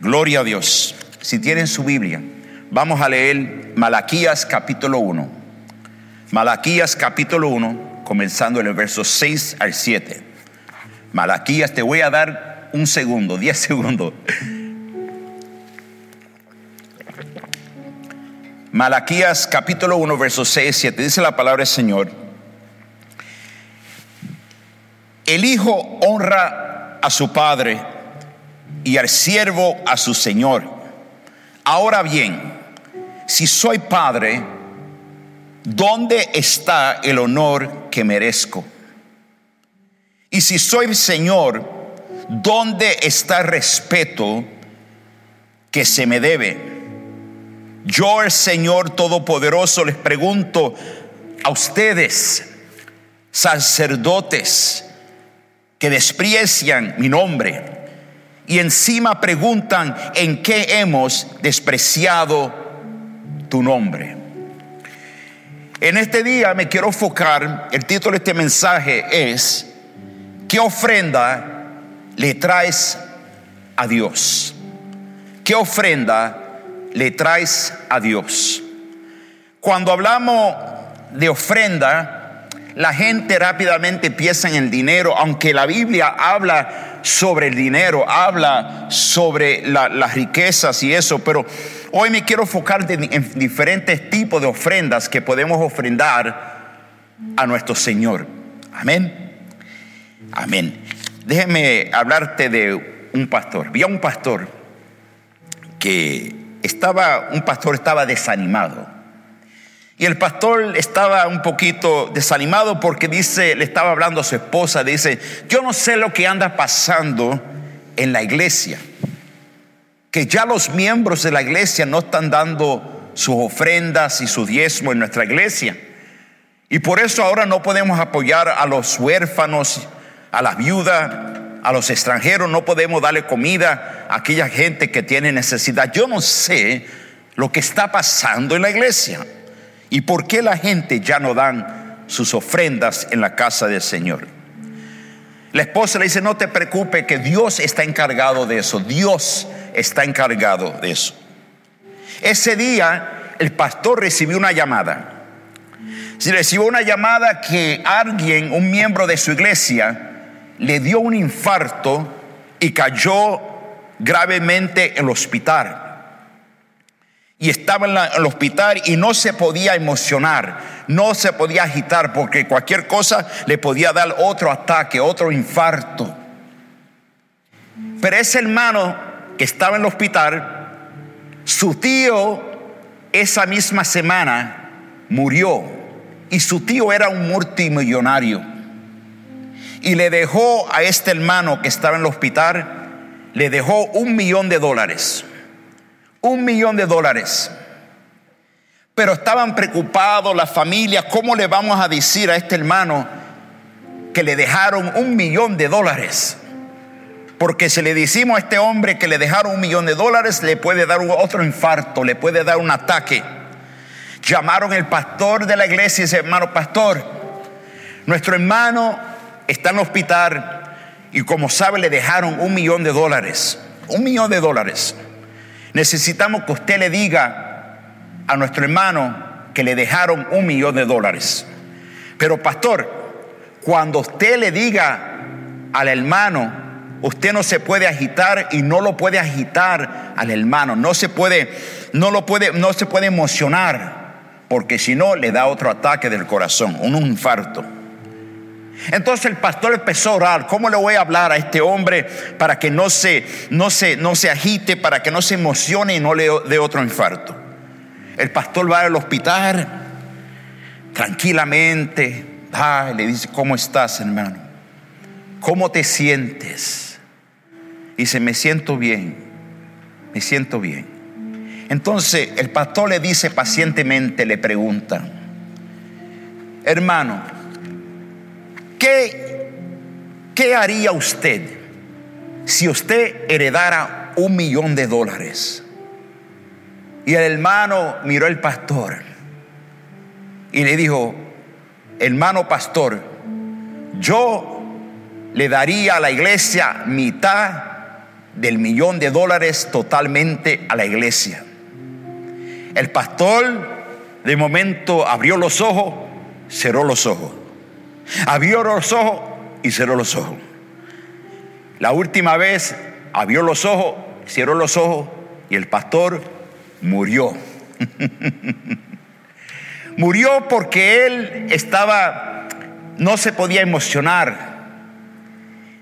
Gloria a Dios. Si tienen su Biblia, vamos a leer Malaquías capítulo 1. Malaquías capítulo 1, comenzando en el verso 6 al 7. Malaquías, te voy a dar un segundo, 10 segundos. Malaquías capítulo 1, verso 6, 7. Dice la palabra del Señor. El hijo honra a su padre y al siervo a su Señor. Ahora bien, si soy padre, ¿dónde está el honor que merezco? Y si soy Señor, ¿dónde está el respeto que se me debe? Yo, el Señor Todopoderoso, les pregunto a ustedes, sacerdotes, que desprecian mi nombre y encima preguntan en qué hemos despreciado tu nombre. En este día me quiero enfocar, el título de este mensaje es, ¿qué ofrenda le traes a Dios? ¿Qué ofrenda le traes a Dios? Cuando hablamos de ofrenda, la gente rápidamente piensa en el dinero, aunque la Biblia habla sobre el dinero, habla sobre las riquezas y eso, pero hoy me quiero enfocar en diferentes tipos de ofrendas que podemos ofrendar a nuestro Señor. Amén. Amén. Déjeme hablarte de un pastor. Había un pastor que estaba, un pastor estaba desanimado y el pastor estaba un poquito desanimado porque dice, le estaba hablando a su esposa, dice, yo no sé lo que anda pasando en la iglesia, que ya los miembros de la iglesia no están dando sus ofrendas y su diezmo en nuestra iglesia. Y por eso ahora no podemos apoyar a los huérfanos, a las viudas, a los extranjeros, no podemos darle comida a aquella gente que tiene necesidad. Yo no sé lo que está pasando en la iglesia. ¿Y por qué la gente ya no dan sus ofrendas en la casa del Señor? La esposa le dice, no te preocupes, que Dios está encargado de eso. Dios está encargado de eso. Ese día el pastor recibió una llamada. Si recibió una llamada que alguien, un miembro de su iglesia, le dio un infarto y cayó gravemente en el hospital y estaba en, el hospital y no se podía emocionar, no se podía agitar porque cualquier cosa le podía dar otro ataque, otro infarto. Pero ese hermano que estaba en el hospital, su tío esa misma semana murió y su tío era un multimillonario y le dejó a este hermano que estaba en el hospital, le dejó un millón de dólares un millón de dólares. Pero estaban preocupados las familias, ¿cómo le vamos a decir a este hermano que le dejaron un millón de dólares? Porque si le decimos a este hombre que le dejaron un millón de dólares, le puede dar otro infarto, le puede dar un ataque. Llamaron el pastor de la iglesia y dice, hermano pastor, nuestro hermano está en el hospital y como sabe le dejaron un millón de dólares. Un millón de dólares. Necesitamos que usted le diga a nuestro hermano que le dejaron un millón de dólares. Pero pastor, cuando usted le diga al hermano, usted no se puede agitar y no lo puede agitar al hermano, no se puede, no lo puede, no se puede emocionar, porque si no le da otro ataque del corazón, un infarto. Entonces el pastor empezó a orar, ¿cómo le voy a hablar a este hombre para que no se, no se, no se agite, para que no se emocione y no le dé otro infarto? El pastor va al hospital tranquilamente, le dice, ¿cómo estás hermano? ¿Cómo te sientes? Y dice, me siento bien, me siento bien. Entonces el pastor le dice pacientemente, le pregunta, hermano, ¿Qué, ¿Qué haría usted si usted heredara un millón de dólares? Y el hermano miró al pastor y le dijo, hermano pastor, yo le daría a la iglesia mitad del millón de dólares totalmente a la iglesia. El pastor de momento abrió los ojos, cerró los ojos. Abrió los ojos y cerró los ojos. La última vez abrió los ojos, cerró los ojos y el pastor murió. murió porque él estaba, no se podía emocionar.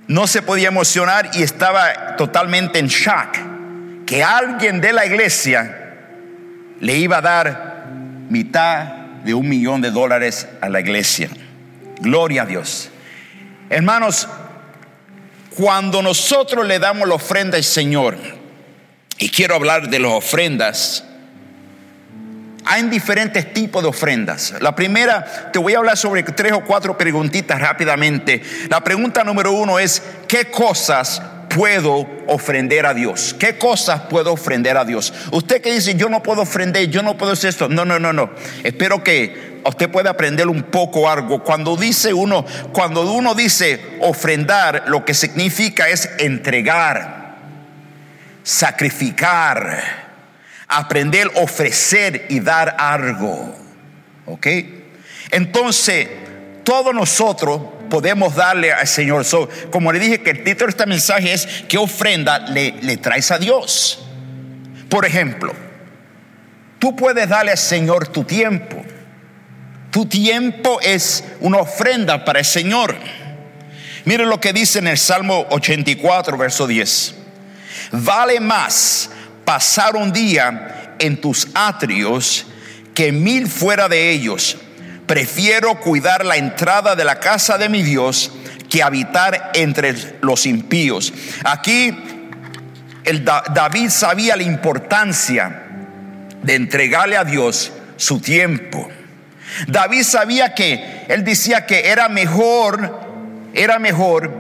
No se podía emocionar y estaba totalmente en shock que alguien de la iglesia le iba a dar mitad de un millón de dólares a la iglesia. Gloria a Dios. Hermanos, cuando nosotros le damos la ofrenda al Señor, y quiero hablar de las ofrendas, hay diferentes tipos de ofrendas. La primera, te voy a hablar sobre tres o cuatro preguntitas rápidamente. La pregunta número uno es, ¿qué cosas puedo ofrender a Dios? ¿Qué cosas puedo ofrender a Dios? Usted que dice, yo no puedo ofrender, yo no puedo hacer esto. No, no, no, no. Espero que usted pueda aprender un poco algo. Cuando dice uno, cuando uno dice ofrendar, lo que significa es entregar, sacrificar, aprender, ofrecer y dar algo. ¿Ok? Entonces, todos nosotros podemos darle al Señor. como le dije que el título de este mensaje es ¿qué ofrenda le, le traes a Dios? Por ejemplo, tú puedes darle al Señor tu tiempo. Tu tiempo es una ofrenda para el Señor. Mire lo que dice en el Salmo 84, verso 10. Vale más pasar un día en tus atrios que mil fuera de ellos prefiero cuidar la entrada de la casa de mi Dios que habitar entre los impíos. Aquí David sabía la importancia de entregarle a Dios su tiempo. David sabía que él decía que era mejor, era mejor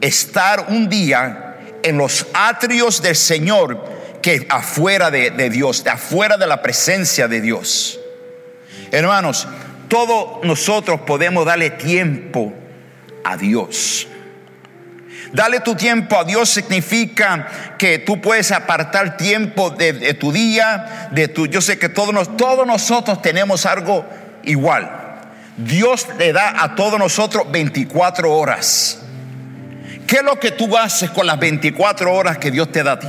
estar un día en los atrios del Señor que afuera de, de Dios, de afuera de la presencia de Dios. Hermanos, todos nosotros podemos darle tiempo a Dios. Dale tu tiempo a Dios significa que tú puedes apartar tiempo de, tu día, de tu. Yo sé que todos, todos nosotros tenemos algo igual. Dios le da a todos nosotros 24 horas. ¿Qué es lo que tú haces con las 24 horas que Dios te da a ti?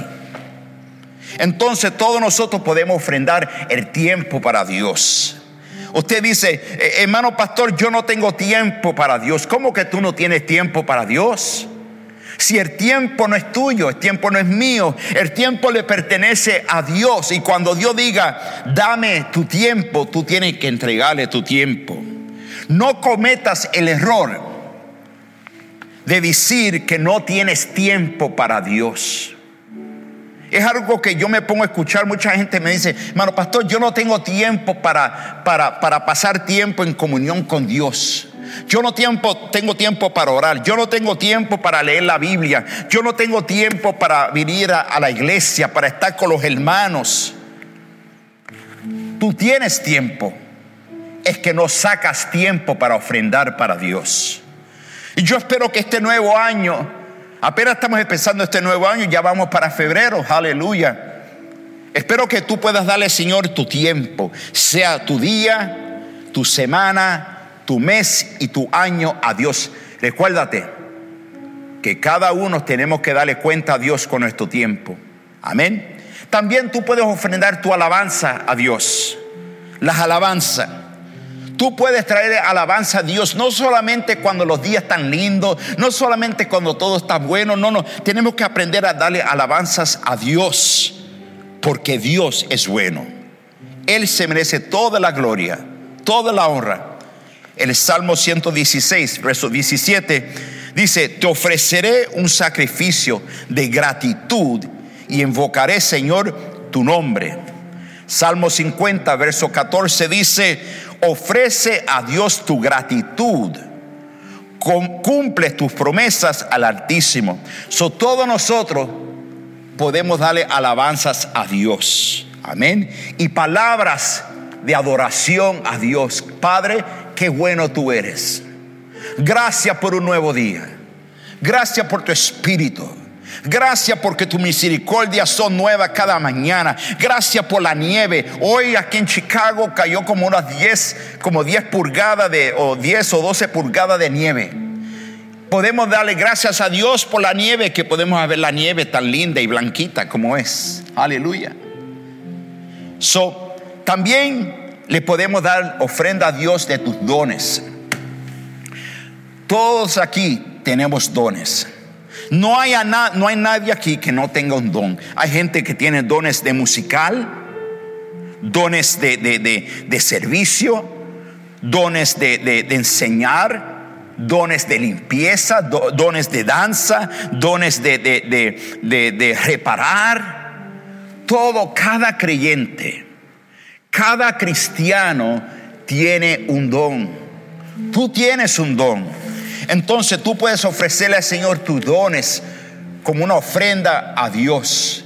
Entonces todos nosotros podemos ofrendar el tiempo para Dios. Usted dice, eh, hermano pastor, yo no tengo tiempo para Dios. ¿Cómo que tú no tienes tiempo para Dios? Si el tiempo no es tuyo, el tiempo no es mío, el tiempo le pertenece a Dios. Y cuando Dios diga, dame tu tiempo, tú tienes que entregarle tu tiempo. No cometas el error de decir que no tienes tiempo para Dios. Es algo que yo me pongo a escuchar. Mucha gente me dice, hermano pastor, yo no tengo tiempo para, para, para pasar tiempo en comunión con Dios. Yo no tiempo, tengo tiempo para orar. Yo no tengo tiempo para leer la Biblia. Yo no tengo tiempo para venir a, a la iglesia, para estar con los hermanos. Tú tienes tiempo. Es que no sacas tiempo para ofrendar para Dios. Y yo espero que este nuevo año Apenas estamos empezando este nuevo año, ya vamos para febrero, aleluya. Espero que tú puedas darle, Señor, tu tiempo, sea tu día, tu semana, tu mes y tu año a Dios. Recuérdate que cada uno tenemos que darle cuenta a Dios con nuestro tiempo. Amén. También tú puedes ofrendar tu alabanza a Dios. Las alabanzas. Tú puedes traer alabanza a Dios no solamente cuando los días están lindos, no solamente cuando todo está bueno, no, no. Tenemos que aprender a darle alabanzas a Dios, porque Dios es bueno. Él se merece toda la gloria, toda la honra. El Salmo 116, verso 17, dice, te ofreceré un sacrificio de gratitud y invocaré, Señor, tu nombre. Salmo 50, verso 14 dice, ofrece a Dios tu gratitud, cumple tus promesas al Altísimo. So, todos nosotros podemos darle alabanzas a Dios. Amén. Y palabras de adoración a Dios. Padre, qué bueno tú eres. Gracias por un nuevo día. Gracias por tu espíritu. Gracias porque tu misericordia son nuevas cada mañana. Gracias por la nieve. Hoy aquí en Chicago cayó como unas 10, como 10 pulgadas de, o 10 o 12 pulgadas de nieve. Podemos darle gracias a Dios por la nieve, que podemos ver la nieve tan linda y blanquita como es. Aleluya. So, también le podemos dar ofrenda a Dios de tus dones. Todos aquí tenemos dones. No hay, no hay nadie aquí que no tenga un don. Hay gente que tiene dones de musical, dones de, servicio, dones de, enseñar, dones de limpieza, dones de danza, dones de, reparar. Todo, cada creyente, cada cristiano tiene un don. Tú tienes un don. Entonces tú puedes ofrecerle al Señor tus dones como una ofrenda a Dios.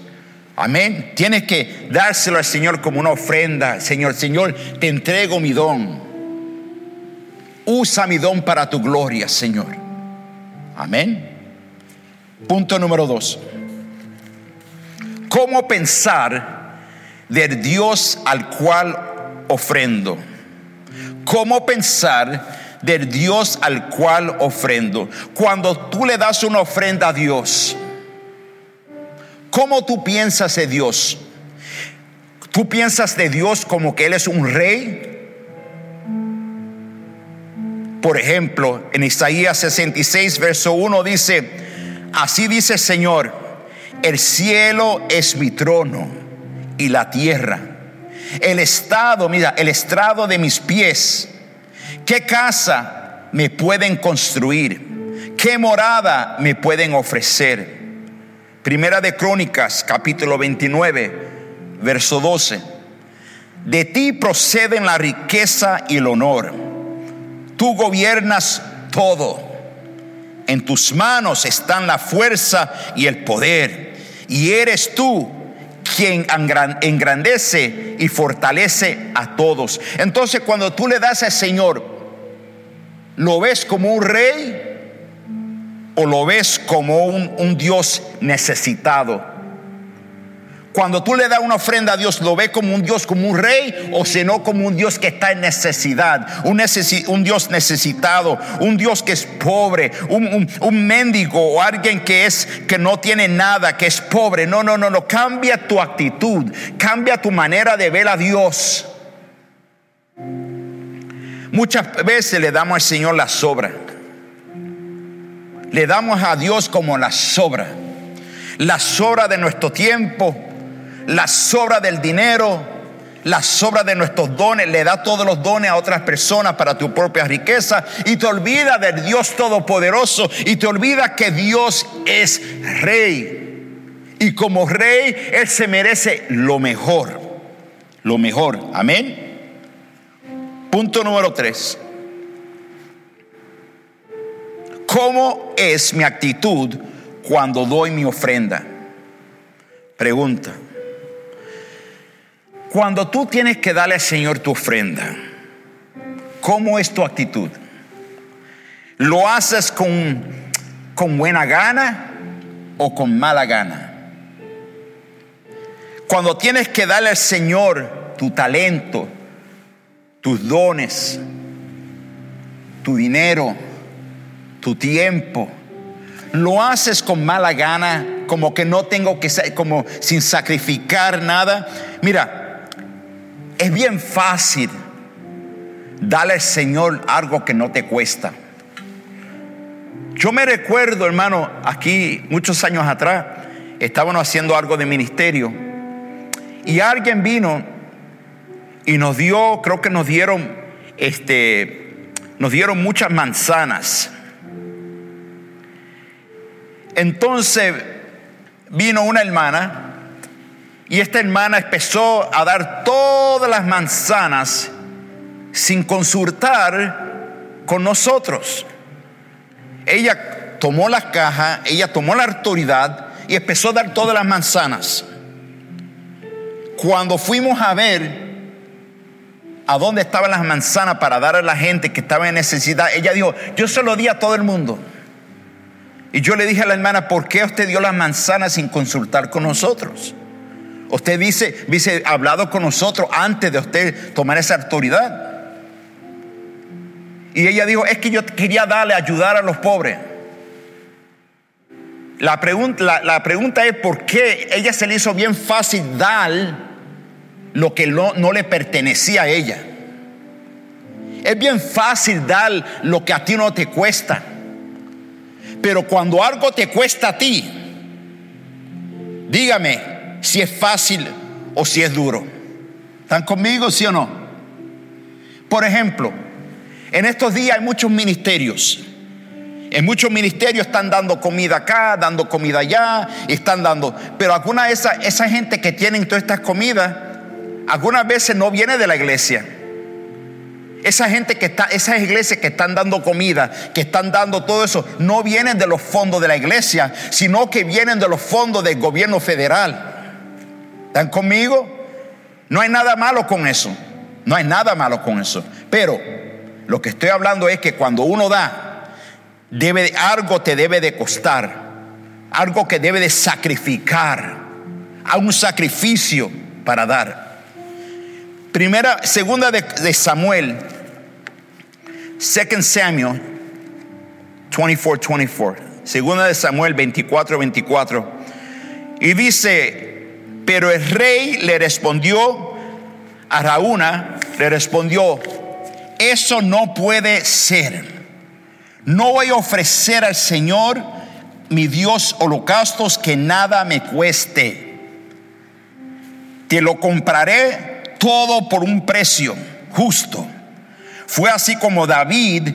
Amén. Tienes que dárselo al Señor como una ofrenda. Señor, Señor, te entrego mi don. Usa mi don para tu gloria, Señor. Amén. Punto número dos. ¿Cómo pensar del Dios al cual ofrendo? ¿Cómo pensar del Dios al cual ofrendo. Cuando tú le das una ofrenda a Dios, ¿cómo tú piensas de Dios? ¿Tú piensas de Dios como que Él es un rey? Por ejemplo, en Isaías 66, verso 1 dice, así dice el Señor, el cielo es mi trono y la tierra. El estado, mira, el estrado de mis pies ¿Qué casa me pueden construir? ¿Qué morada me pueden ofrecer? Primera de Crónicas, capítulo 29, verso 12. De ti proceden la riqueza y el honor. Tú gobiernas todo. En tus manos están la fuerza y el poder. Y eres tú quien engrandece y fortalece a todos. Entonces cuando tú le das al Señor ¿Lo ves como un rey o lo ves como un, Dios necesitado? Cuando tú le das una ofrenda a Dios, ¿lo ves como un Dios, como un rey o sino como un Dios que está en necesidad? Un, un Dios necesitado, un Dios que es pobre, un, un, mendigo o alguien que es que no tiene nada, que es pobre. No, no, no, no. Cambia tu actitud, cambia tu manera de ver a Dios. Muchas veces le damos al Señor la sobra. Le damos a Dios como la sobra. La sobra de nuestro tiempo, la sobra del dinero, la sobra de nuestros dones. Le da todos los dones a otras personas para tu propia riqueza y te olvida del Dios Todopoderoso y te olvida que Dios es rey. Y como rey, Él se merece lo mejor. Lo mejor. Amén. Punto número tres. ¿Cómo es mi actitud cuando doy mi ofrenda? Pregunta. Cuando tú tienes que darle al Señor tu ofrenda, ¿cómo es tu actitud? ¿Lo haces con, con buena gana o con mala gana? Cuando tienes que darle al Señor tu talento, tus dones, tu dinero, tu tiempo. Lo haces con mala gana, como que no tengo que ser, como sin sacrificar nada. Mira, es bien fácil darle al Señor algo que no te cuesta. Yo me recuerdo, hermano, aquí muchos años atrás, estábamos haciendo algo de ministerio y alguien vino y nos dio, creo que nos dieron, este, nos dieron muchas manzanas. Entonces vino una hermana y esta hermana empezó a dar todas las manzanas sin consultar con nosotros. Ella tomó la caja, ella tomó la autoridad y empezó a dar todas las manzanas. Cuando fuimos a ver, a dónde estaban las manzanas para dar a la gente que estaba en necesidad. Ella dijo, yo se lo di a todo el mundo. Y yo le dije a la hermana, ¿por qué usted dio las manzanas sin consultar con nosotros? Usted dice, dice, hablado con nosotros antes de usted tomar esa autoridad. Y ella dijo, es que yo quería darle, ayudar a los pobres. La pregunta, la, pregunta es por qué ella se le hizo bien fácil dar lo que no, no le pertenecía a ella. Es bien fácil dar lo que a ti no te cuesta. Pero cuando algo te cuesta a ti, dígame si es fácil o si es duro. ¿Están conmigo, sí o no? Por ejemplo, en estos días hay muchos ministerios. En muchos ministerios están dando comida acá, dando comida allá, están dando. Pero alguna de esa, esa gente que tienen todas estas comidas, algunas veces no viene de la iglesia. Esa gente que está, esas iglesias que están dando comida, que están dando todo eso, no vienen de los fondos de la iglesia, sino que vienen de los fondos del gobierno federal. ¿Están conmigo? No hay nada malo con eso. No hay nada malo con eso. Pero lo que estoy hablando es que cuando uno da, debe, algo te debe de costar, algo que debe de sacrificar, a un sacrificio para dar. Primera, segunda de, Samuel 2 Samuel 24, 24. Segunda de Samuel 24, 24. Y dice, pero el rey le respondió a Raúna, le respondió, eso no puede ser. No voy a ofrecer al Señor mi Dios holocaustos que nada me cueste. Te lo compraré todo por un precio justo fue así como David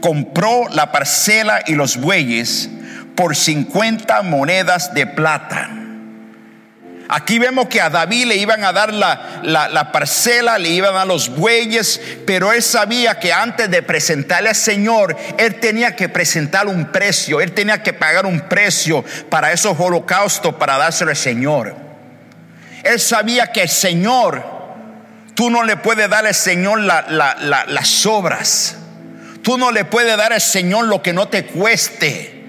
compró la parcela y los bueyes por 50 monedas de plata. Aquí vemos que a David le iban a dar la, la, parcela, le iban a dar los bueyes, pero él sabía que antes de presentarle al Señor, él tenía que presentar un precio, él tenía que pagar un precio para esos holocaustos, para dárselo al Señor. Él sabía que el Señor Tú no le puedes dar al Señor las obras. Tú no le puedes dar al Señor lo que no te cueste.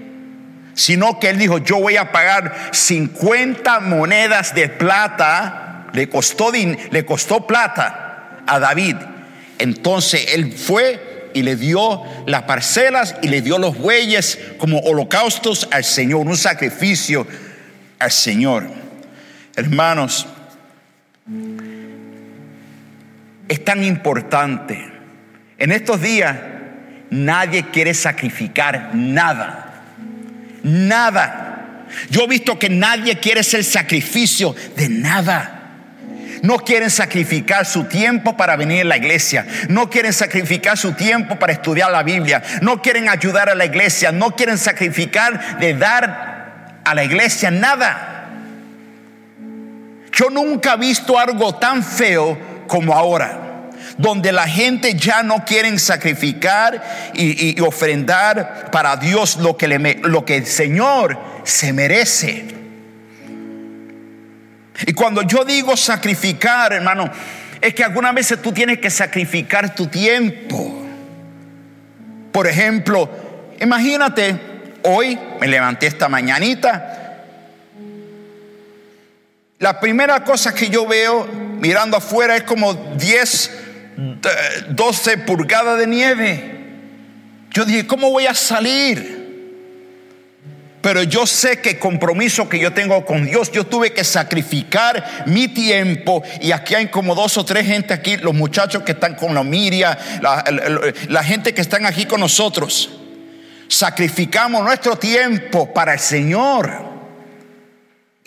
Sino que Él dijo, yo voy a pagar 50 monedas de plata. Le costó, le costó plata a David. Entonces Él fue y le dio las parcelas y le dio los bueyes como holocaustos al Señor, un sacrificio al Señor. Hermanos, es tan importante. En estos días nadie quiere sacrificar nada. Nada. Yo he visto que nadie quiere ser sacrificio de nada. No quieren sacrificar su tiempo para venir a la iglesia. No quieren sacrificar su tiempo para estudiar la Biblia. No quieren ayudar a la iglesia. No quieren sacrificar de dar a la iglesia nada. Yo nunca he visto algo tan feo como ahora donde la gente ya no quiere sacrificar y, ofrendar para Dios lo que, lo que el Señor se merece. Y cuando yo digo sacrificar, hermano, es que algunas veces tú tienes que sacrificar tu tiempo. Por ejemplo, imagínate, hoy me levanté esta mañanita. La primera cosa que yo veo mirando afuera es como 10 12 pulgadas de nieve. Yo dije, ¿cómo voy a salir? Pero yo sé que el compromiso que yo tengo con Dios, yo tuve que sacrificar mi tiempo. Y aquí hay como dos o tres gente aquí, los muchachos que están con la Miria, la, la gente que están aquí con nosotros. Sacrificamos nuestro tiempo para el Señor.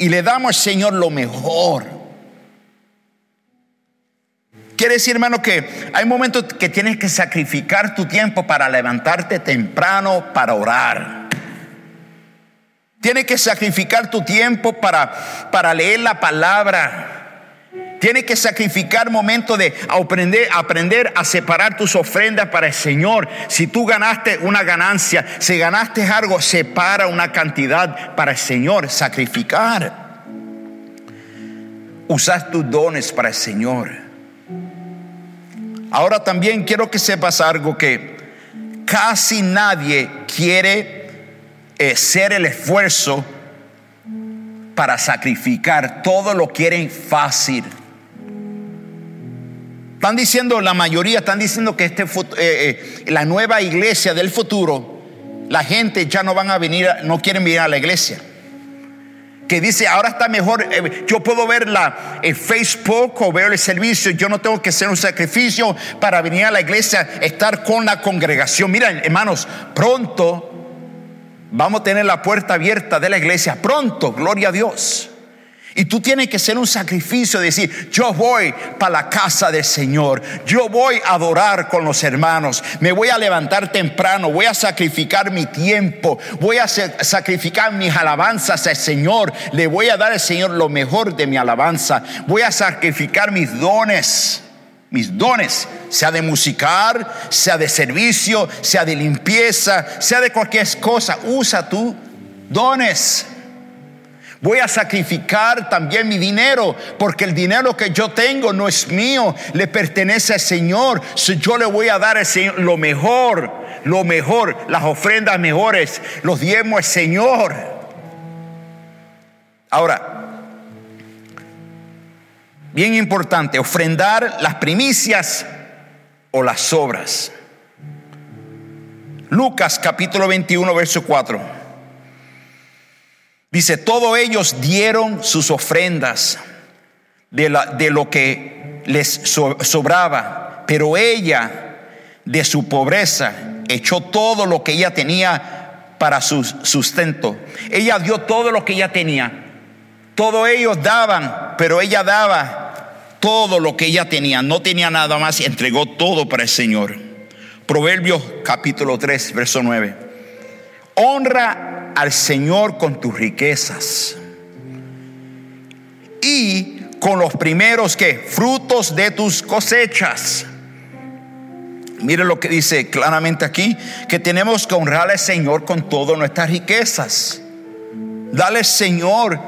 Y le damos al Señor lo mejor. Quiere decir, hermano, que hay momentos que tienes que sacrificar tu tiempo para levantarte temprano para orar. Tienes que sacrificar tu tiempo para, para leer la palabra. Tienes que sacrificar momentos de aprender, aprender a separar tus ofrendas para el Señor. Si tú ganaste una ganancia, si ganaste algo, separa una cantidad para el Señor. Sacrificar. Usar tus dones para el Señor. Ahora también quiero que sepas algo que casi nadie quiere eh, ser el esfuerzo para sacrificar. Todo lo quieren fácil. Están diciendo, la mayoría están diciendo que este, eh, la nueva iglesia del futuro, la gente ya no van a venir, no quieren venir a la iglesia que dice, ahora está mejor, eh, yo puedo ver la, Facebook o ver el servicio, yo no tengo que hacer un sacrificio para venir a la iglesia, estar con la congregación. Miren, hermanos, pronto vamos a tener la puerta abierta de la iglesia, pronto, gloria a Dios. Y tú tienes que hacer un sacrificio, de decir, yo voy para la casa del Señor, yo voy a adorar con los hermanos, me voy a levantar temprano, voy a sacrificar mi tiempo, voy a sacrificar mis alabanzas al Señor, le voy a dar al Señor lo mejor de mi alabanza, voy a sacrificar mis dones, mis dones, sea de musicar, sea de servicio, sea de limpieza, sea de cualquier cosa, usa tus dones. Voy a sacrificar también mi dinero, porque el dinero que yo tengo no es mío, le pertenece al Señor. Si yo le voy a dar al Señor lo mejor, lo mejor, las ofrendas mejores, los diezmos al Señor. Ahora, bien importante, ofrendar las primicias o las obras. Lucas capítulo 21, verso 4. Dice, todos ellos dieron sus ofrendas de, la, de lo que les sobraba, pero ella de su pobreza echó todo lo que ella tenía para su sustento. Ella dio todo lo que ella tenía. Todos ellos daban, pero ella daba todo lo que ella tenía. No tenía nada más y entregó todo para el Señor. Proverbios capítulo 3, verso 9. Honra al Señor con tus riquezas y con los primeros que frutos de tus cosechas. Mire lo que dice claramente aquí, que tenemos que honrar al Señor con todas nuestras riquezas. Dale Señor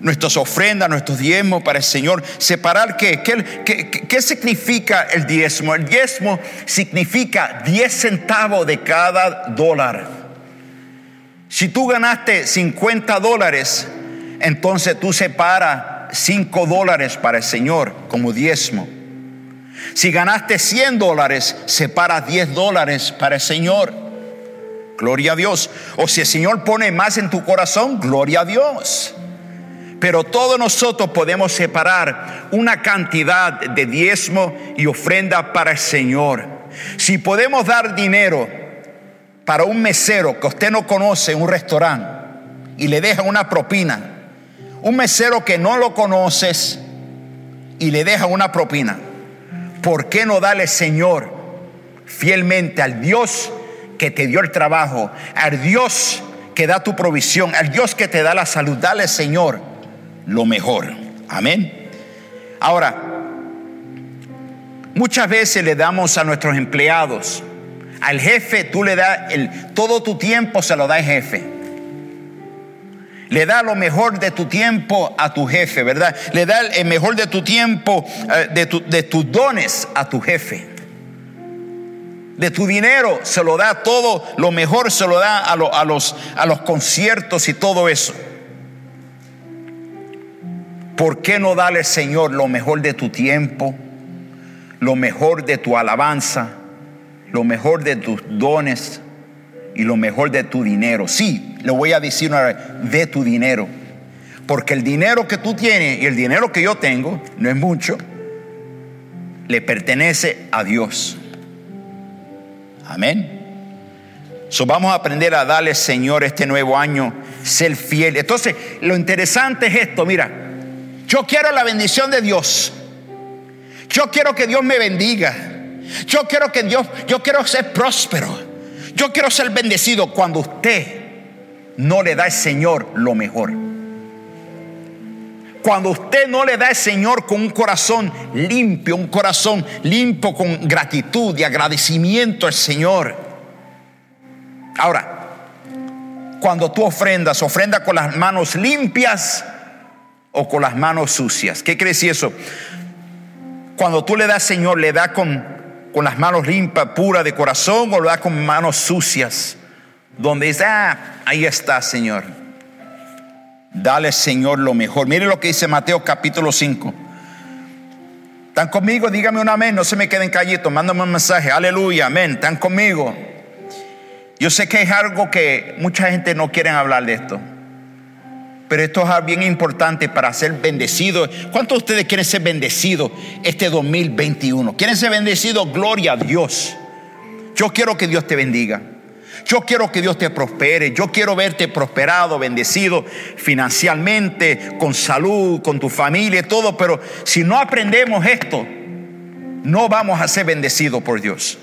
nuestras ofrendas, nuestros diezmos para el Señor. Separar qué, qué, qué significa el diezmo. El diezmo significa 10 centavos de cada dólar. Si tú ganaste 50 dólares, entonces tú separas 5 dólares para el Señor como diezmo. Si ganaste 100 dólares, separa 10 dólares para el Señor. Gloria a Dios. O si el Señor pone más en tu corazón, gloria a Dios. Pero todos nosotros podemos separar una cantidad de diezmo y ofrenda para el Señor. Si podemos dar dinero para un mesero que usted no conoce en un restaurante y le deja una propina, un mesero que no lo conoces y le deja una propina, ¿por qué no darle Señor fielmente al Dios que te dio el trabajo, al Dios que da tu provisión, al Dios que te da la salud? Dale Señor lo mejor. Amén. Ahora, muchas veces le damos a nuestros empleados al jefe tú le das el, todo tu tiempo, se lo da el jefe. Le da lo mejor de tu tiempo a tu jefe, ¿verdad? Le da el mejor de tu tiempo, eh, de, de tus dones a tu jefe. De tu dinero se lo da todo, lo mejor se lo da a, a, los, a los conciertos y todo eso. ¿Por qué no darle, Señor, lo mejor de tu tiempo, lo mejor de tu alabanza? Lo mejor de tus dones y lo mejor de tu dinero. Sí, le voy a decir una vez, de tu dinero. Porque el dinero que tú tienes y el dinero que yo tengo, no es mucho, le pertenece a Dios. Amén. So vamos a aprender a darle, Señor, este nuevo año, ser fiel. Entonces, lo interesante es esto, mira, yo quiero la bendición de Dios. Yo quiero que Dios me bendiga. Yo quiero que Dios, yo quiero ser próspero. Yo quiero ser bendecido cuando usted no le da al Señor lo mejor. Cuando usted no le da al Señor con un corazón limpio, un corazón limpio con gratitud y agradecimiento al Señor. Ahora, cuando tú ofrendas, ofrenda con las manos limpias o con las manos sucias. ¿Qué crees eso? Cuando tú le das, Señor, le da con con las manos limpias, puras de corazón, o lo da con manos sucias, donde dice, ah, Ahí está, Señor. Dale, Señor, lo mejor. Mire lo que dice Mateo capítulo 5. ¿Están conmigo? Dígame un amén. No se me queden callitos. Mándame un mensaje. Aleluya, amén. ¿Están conmigo? Yo sé que es algo que mucha gente no quiere hablar de esto. Pero esto es bien importante para ser bendecido. ¿Cuántos de ustedes quieren ser bendecidos este 2021? ¿Quieren ser bendecidos? Gloria a Dios. Yo quiero que Dios te bendiga. Yo quiero que Dios te prospere. Yo quiero verte prosperado, bendecido financieramente, con salud, con tu familia, todo. Pero si no aprendemos esto, no vamos a ser bendecidos por Dios.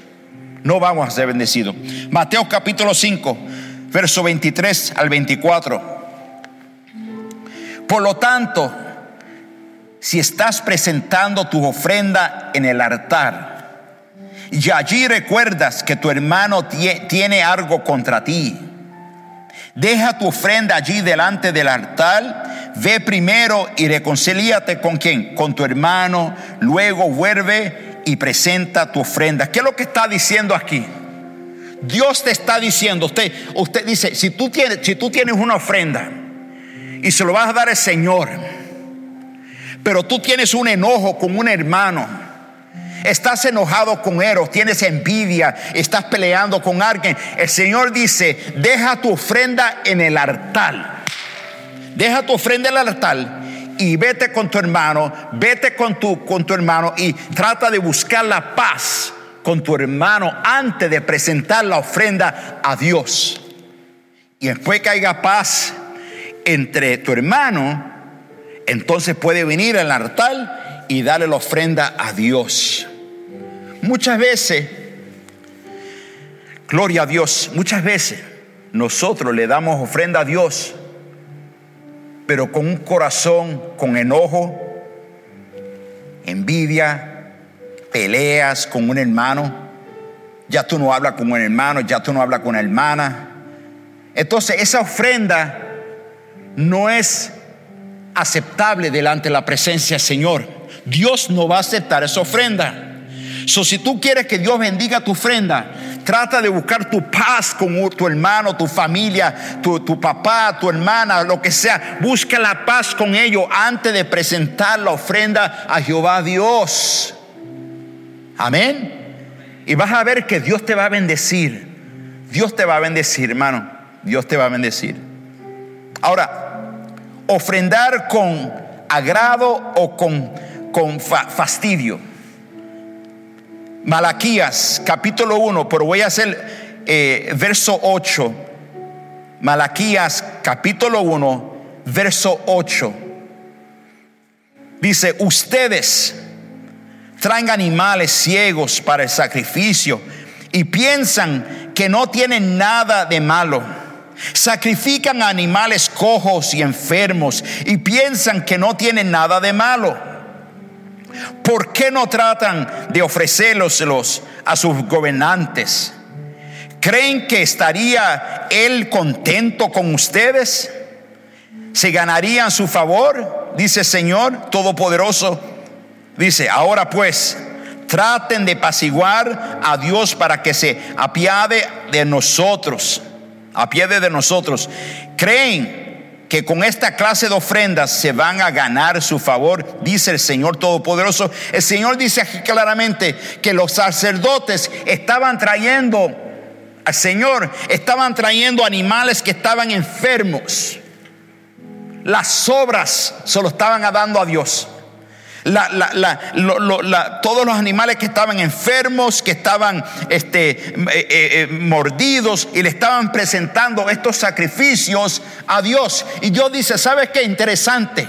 No vamos a ser bendecidos. Mateo capítulo 5, verso 23 al 24. Por lo tanto, si estás presentando tu ofrenda en el altar y allí recuerdas que tu hermano tiene algo contra ti, deja tu ofrenda allí delante del altar, ve primero y reconcíliate con quién, con tu hermano, luego vuelve y presenta tu ofrenda. ¿Qué es lo que está diciendo aquí? Dios te está diciendo, usted, usted dice, si tú tienes, si tú tienes una ofrenda, y se lo vas a dar al Señor. Pero tú tienes un enojo con un hermano. Estás enojado con él, tienes envidia, estás peleando con alguien. El Señor dice, deja tu ofrenda en el altar. Deja tu ofrenda en el altar y vete con tu hermano, vete con tu, con tu hermano y trata de buscar la paz con tu hermano antes de presentar la ofrenda a Dios. Y después que haya paz, entre tu hermano, entonces puede venir al altar y darle la ofrenda a Dios. Muchas veces, gloria a Dios, muchas veces nosotros le damos ofrenda a Dios, pero con un corazón con enojo, envidia, peleas con un hermano. Ya tú no hablas con un hermano, ya tú no hablas con una hermana. Entonces esa ofrenda no es aceptable delante de la presencia del Señor. Dios no va a aceptar esa ofrenda. So, si tú quieres que Dios bendiga tu ofrenda, trata de buscar tu paz con tu hermano, tu familia, tu, tu, papá, tu hermana, lo que sea. Busca la paz con ellos antes de presentar la ofrenda a Jehová Dios. Amén. Y vas a ver que Dios te va a bendecir. Dios te va a bendecir, hermano. Dios te va a bendecir. Ahora, ofrendar con agrado o con, con fastidio. Malaquías capítulo 1, pero voy a hacer eh, verso 8. Malaquías capítulo 1, verso 8. Dice, ustedes traen animales ciegos para el sacrificio y piensan que no tienen nada de malo Sacrifican animales cojos y enfermos y piensan que no tienen nada de malo. ¿Por qué no tratan de ofrecérselos a sus gobernantes? ¿Creen que estaría él contento con ustedes? ¿Se ganarían su favor? Dice el Señor Todopoderoso. Dice, ahora pues, traten de apaciguar a Dios para que se apiade de nosotros a pie de nosotros, creen que con esta clase de ofrendas se van a ganar su favor, dice el Señor Todopoderoso. El Señor dice aquí claramente que los sacerdotes estaban trayendo al Señor, estaban trayendo animales que estaban enfermos. Las obras se lo estaban dando a Dios todos los animales que estaban enfermos, que estaban este, eh, eh, eh, mordidos y le estaban presentando estos sacrificios a Dios. Y Dios dice, ¿sabes qué? Interesante.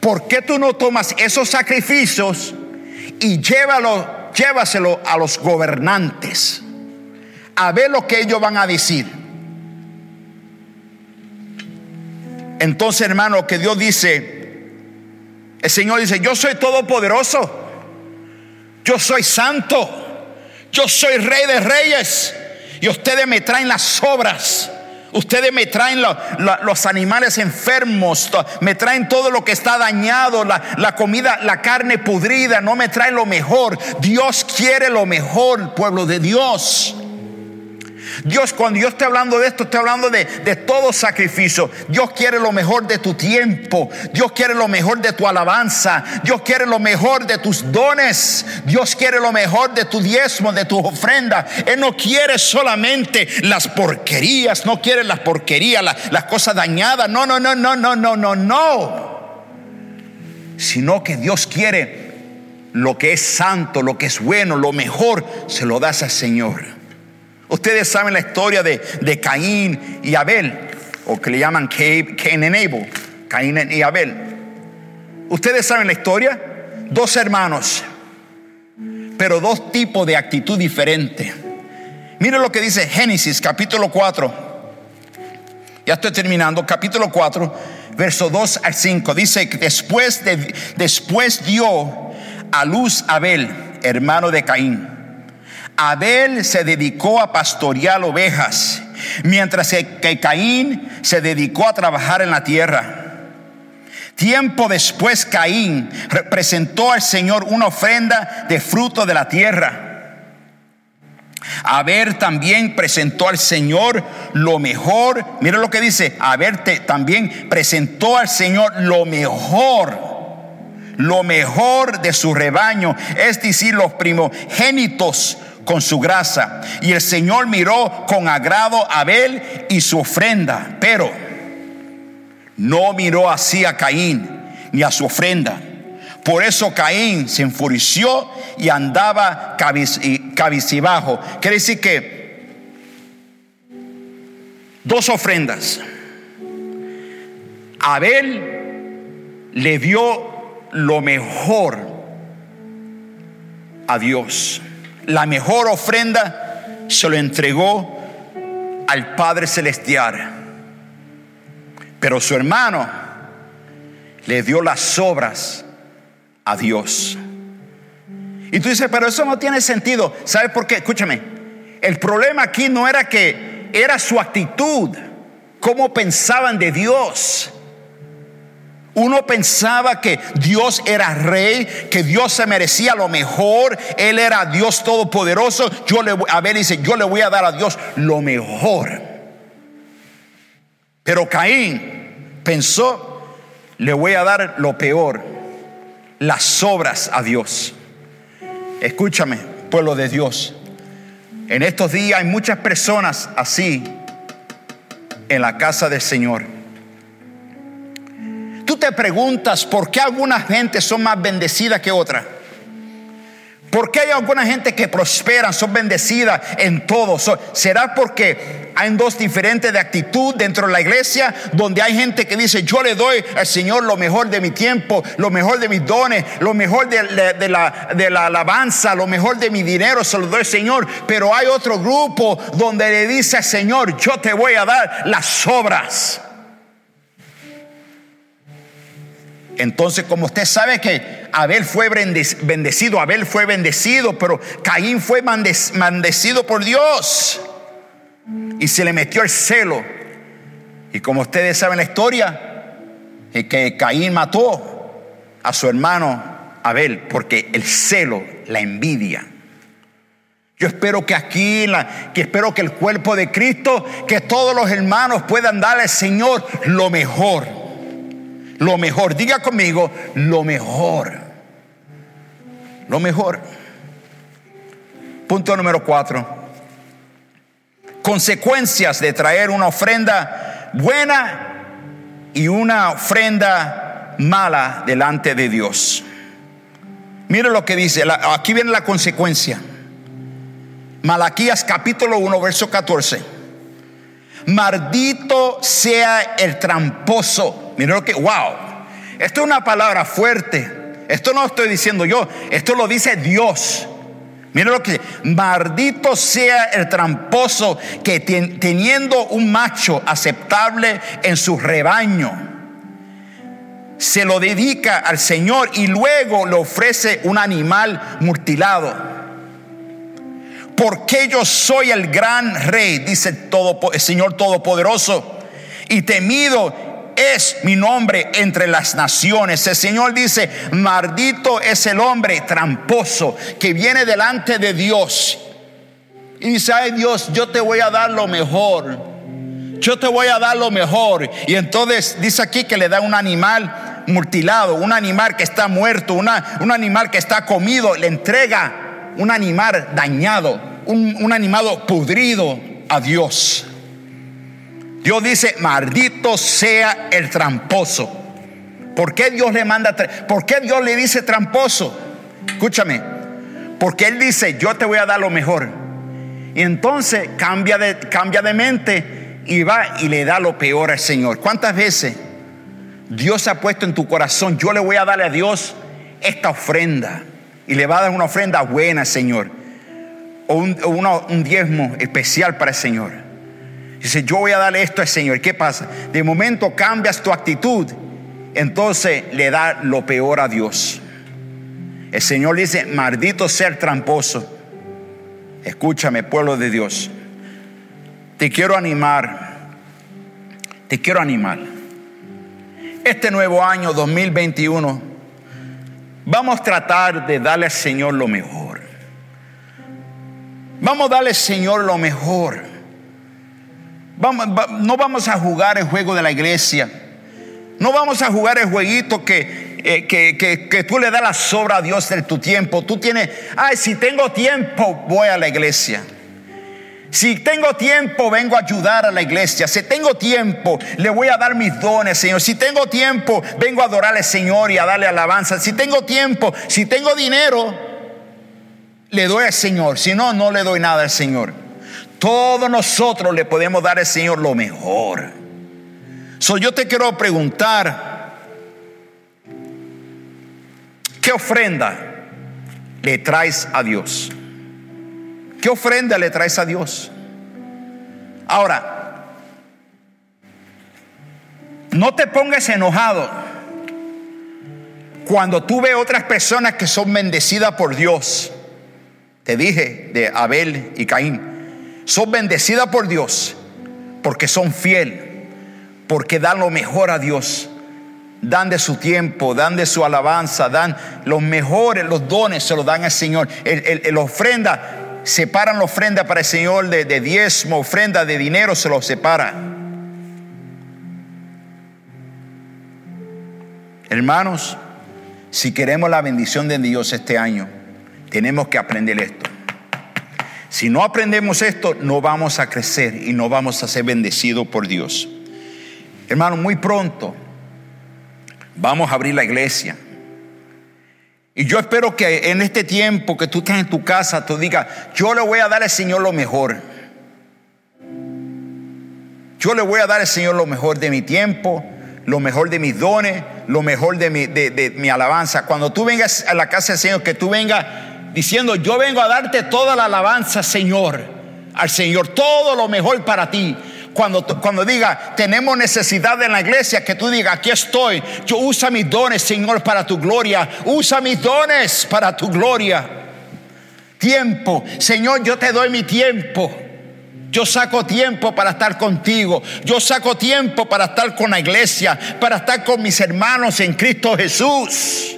¿Por qué tú no tomas esos sacrificios y llévalo, llévaselo a los gobernantes? A ver lo que ellos van a decir. Entonces, hermano, que Dios dice, el Señor dice, yo soy todopoderoso, yo soy santo, yo soy rey de reyes. Y ustedes me traen las obras. Ustedes me traen los animales enfermos, me traen todo lo que está dañado, la, la, comida, la carne pudrida, no me traen lo mejor. Dios quiere lo mejor, pueblo de Dios. Dios, cuando yo estoy hablando de esto, estoy hablando de, de, todo sacrificio. Dios quiere lo mejor de tu tiempo. Dios quiere lo mejor de tu alabanza. Dios quiere lo mejor de tus dones. Dios quiere lo mejor de tu diezmo, de tu ofrenda. Él no quiere solamente las porquerías, no quiere las porquerías, las, las cosas dañadas. No, no, no, no, no, no, no, no. Sino que Dios quiere lo que es santo, lo que es bueno, lo mejor, se lo das al Señor. Ustedes saben la historia de, de Caín y Abel, o que le llaman Cain and Abel, Caín y Abel. Ustedes saben la historia, dos hermanos, pero dos tipos de actitud diferente. Miren lo que dice Génesis capítulo 4. Ya estoy terminando, capítulo 4, verso 2 al 5. Dice que después, de, después dio a luz Abel, hermano de Caín. Abel se dedicó a pastorear ovejas, mientras que Caín se dedicó a trabajar en la tierra. Tiempo después Caín presentó al Señor una ofrenda de fruto de la tierra. Abel también presentó al Señor lo mejor. Mira lo que dice. Abel también presentó al Señor lo mejor lo mejor de su rebaño, es decir, los primogénitos con su grasa. Y el Señor miró con agrado a Abel y su ofrenda, pero no miró así a Caín ni a su ofrenda. Por eso Caín se enfureció y andaba cabicibajo. Quiere decir que dos ofrendas. Abel le dio lo mejor a Dios. La mejor ofrenda se lo entregó al Padre Celestial. Pero su hermano le dio las obras a Dios. Y tú dices, pero eso no tiene sentido. ¿Sabes por qué? Escúchame. El problema aquí no era que era su actitud, cómo pensaban de Dios. Uno pensaba que Dios era rey, que Dios se merecía lo mejor, Él era Dios todopoderoso. Yo le a ver, dice, yo le voy a dar a Dios lo mejor. Pero Caín pensó, le voy a dar lo peor, las obras a Dios. Escúchame, pueblo de Dios. En estos días hay muchas personas así en la casa del Señor preguntas por qué algunas gentes son más bendecidas que otras. ¿Por qué hay alguna gente que prosperan, son bendecidas en todo? ¿Será porque hay dos diferentes de actitud dentro de la iglesia? Donde hay gente que dice, yo le doy al Señor lo mejor de mi tiempo, lo mejor de mis dones, lo mejor de, la, de la alabanza, lo mejor de mi dinero, se lo doy al Señor. Pero hay otro grupo donde le dice al Señor, yo te voy a dar las obras. Entonces, como usted sabe que Abel fue bendecido, Abel fue bendecido, pero Caín fue bendecido por Dios. Y se le metió el celo. Y como ustedes saben la historia, que Caín mató a su hermano Abel porque el celo, la envidia. Yo espero que aquí, que espero que el cuerpo de Cristo, que todos los hermanos puedan darle al Señor lo mejor lo mejor, diga conmigo, lo mejor. Lo mejor. Punto número cuatro. Consecuencias de traer una ofrenda buena y una ofrenda mala delante de Dios. Mire lo que dice, aquí viene la consecuencia. Malaquías capítulo 1, verso 14. Maldito sea el tramposo Miren lo que, wow, esto es una palabra fuerte. Esto no lo estoy diciendo yo, esto lo dice Dios. Miren lo que, maldito sea el tramposo que teniendo un macho aceptable en su rebaño, se lo dedica al Señor y luego le ofrece un animal mutilado. Porque yo soy el gran rey, dice el Señor Todopoderoso, y temido es mi nombre entre las naciones. El Señor dice, maldito es el hombre tramposo que viene delante de Dios Y dice, ay Dios, yo te voy a dar lo mejor. Yo te voy a dar lo mejor. Y entonces dice aquí que le da un animal mutilado, un animal que está muerto, una, un animal que está comido, le entrega un animal dañado, un, un animal pudrido a Dios. Dios dice, maldito sea el tramposo. ¿Por qué Dios le manda, por qué Dios le dice tramposo? Escúchame, porque Él dice, yo te voy a dar lo mejor. Y entonces cambia de, cambia de mente y va y le da lo peor al Señor. ¿Cuántas veces Dios ha puesto en tu corazón, yo le voy a darle a Dios esta ofrenda? Y le va a dar una ofrenda buena, Señor. O un, un diezmo especial para el Señor. Dice, yo voy a darle esto al Señor. ¿Qué pasa? De momento cambias tu actitud, entonces le da lo peor a Dios. El Señor dice, maldito ser tramposo. Escúchame, pueblo de Dios. Te quiero animar. Te quiero animar. Este nuevo año 2021, vamos a tratar de darle al Señor lo mejor. Vamos a darle al Señor lo mejor no vamos a jugar el juego de la iglesia. No vamos a jugar el jueguito eh, que, que, tú le das la sobra a Dios de tu tiempo. Tú tienes, ay, si tengo tiempo, voy a la iglesia. Si tengo tiempo, vengo a ayudar a la iglesia. Si tengo tiempo, le voy a dar mis dones, Señor. Si tengo tiempo, vengo a adorar al Señor y a darle alabanza. Si tengo tiempo, si tengo dinero, le doy al Señor. Si no, no le doy nada al Señor. Todos nosotros le podemos dar al Señor lo mejor. So, yo te quiero preguntar, ¿qué ofrenda le traes a Dios? ¿Qué ofrenda le traes a Dios? Ahora, no te pongas enojado cuando tú ves otras personas que son bendecidas por Dios. Te dije de Abel y Caín son bendecidas por Dios porque son fiel, porque dan lo mejor a Dios. Dan de su tiempo, dan de su alabanza, dan los mejores, los dones se los dan al Señor. El, ofrenda, separan la ofrenda para el Señor de, de diezmo, ofrenda de dinero, se los separa. Hermanos, si queremos la bendición de Dios este año, tenemos que aprender esto. Si no aprendemos esto, no vamos a crecer y no vamos a ser bendecidos por Dios. Hermano, muy pronto vamos a abrir la iglesia. Y yo espero que en este tiempo que tú estás en tu casa, tú digas, yo le voy a dar al Señor lo mejor. Yo le voy a dar al Señor lo mejor de mi tiempo, lo mejor de mis dones, lo mejor de mi, de mi alabanza. Cuando tú vengas a la casa del Señor, que tú vengas diciendo, yo vengo a darte toda la alabanza, Señor, al Señor, todo lo mejor para ti. Cuando, cuando diga, tenemos necesidad en la iglesia, que tú digas, aquí estoy, yo usa mis dones, Señor, para tu gloria, usa mis dones para tu gloria. Tiempo, Señor, yo te doy mi tiempo. Yo saco tiempo para estar contigo. Yo saco tiempo para estar con la iglesia, para estar con mis hermanos en Cristo Jesús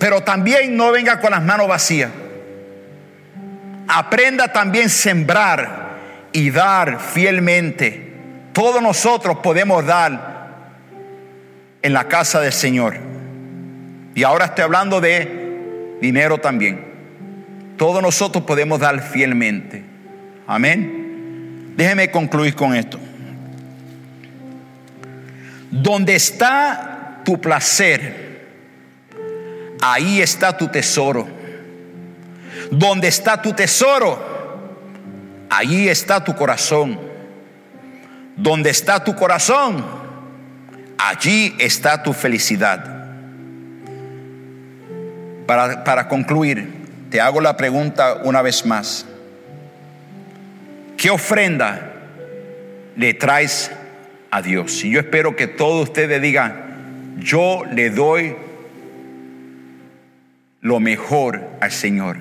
pero también no venga con las manos vacías. Aprenda también sembrar y dar fielmente. Todos nosotros podemos dar en la casa del Señor. Y ahora estoy hablando de dinero también. Todos nosotros podemos dar fielmente. Amén. Déjeme concluir con esto. Donde está tu placer, ahí está tu tesoro. Donde está tu tesoro, ahí está tu corazón. Donde está tu corazón, allí está tu felicidad. Para, para concluir, te hago la pregunta una vez más. ¿Qué ofrenda le traes a Dios? Y yo espero que todos ustedes digan, yo le doy lo mejor al Señor.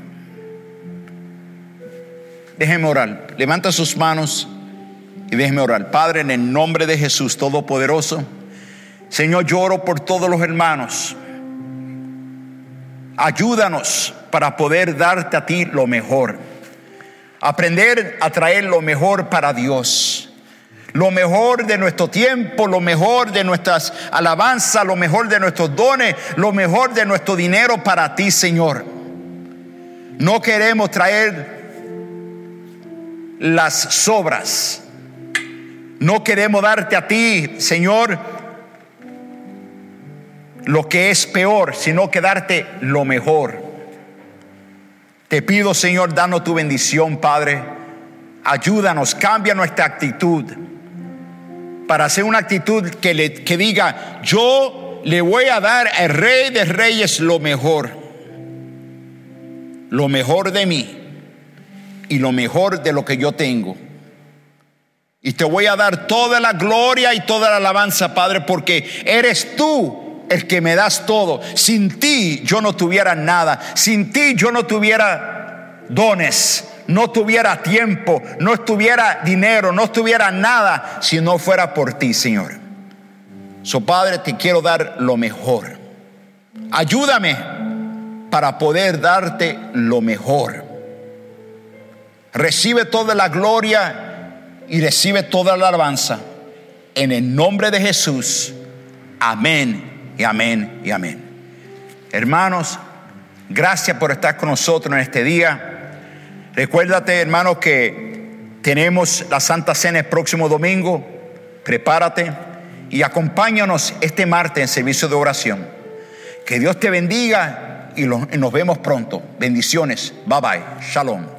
Déjeme orar. Levanta sus manos y déjeme orar. Padre, en el nombre de Jesús Todopoderoso, Señor, lloro por todos los hermanos. Ayúdanos para poder darte a ti lo mejor. Aprender a traer lo mejor para Dios. Lo mejor de nuestro tiempo, lo mejor de nuestras alabanzas, lo mejor de nuestros dones, lo mejor de nuestro dinero para ti, Señor. No queremos traer las sobras. No queremos darte a ti, Señor, lo que es peor, sino que darte lo mejor. Te pido, Señor, danos tu bendición, Padre. Ayúdanos, cambia nuestra actitud para hacer una actitud que, le, que diga, yo le voy a dar al Rey de Reyes lo mejor, lo mejor de mí y lo mejor de lo que yo tengo. Y te voy a dar toda la gloria y toda la alabanza, Padre, porque eres tú el que me das todo. Sin ti yo no tuviera nada. Sin ti yo no tuviera dones. No tuviera tiempo. No estuviera dinero. No estuviera nada si no fuera por ti, Señor. So, Padre, te quiero dar lo mejor. Ayúdame para poder darte lo mejor. Recibe toda la gloria y recibe toda la alabanza. En el nombre de Jesús. Amén y amén y amén. Hermanos, gracias por estar con nosotros en este día. Recuérdate, hermanos, que tenemos la Santa Cena el próximo domingo. Prepárate y acompáñanos este martes en servicio de oración. Que Dios te bendiga y nos vemos pronto. Bendiciones. Bye bye. Shalom.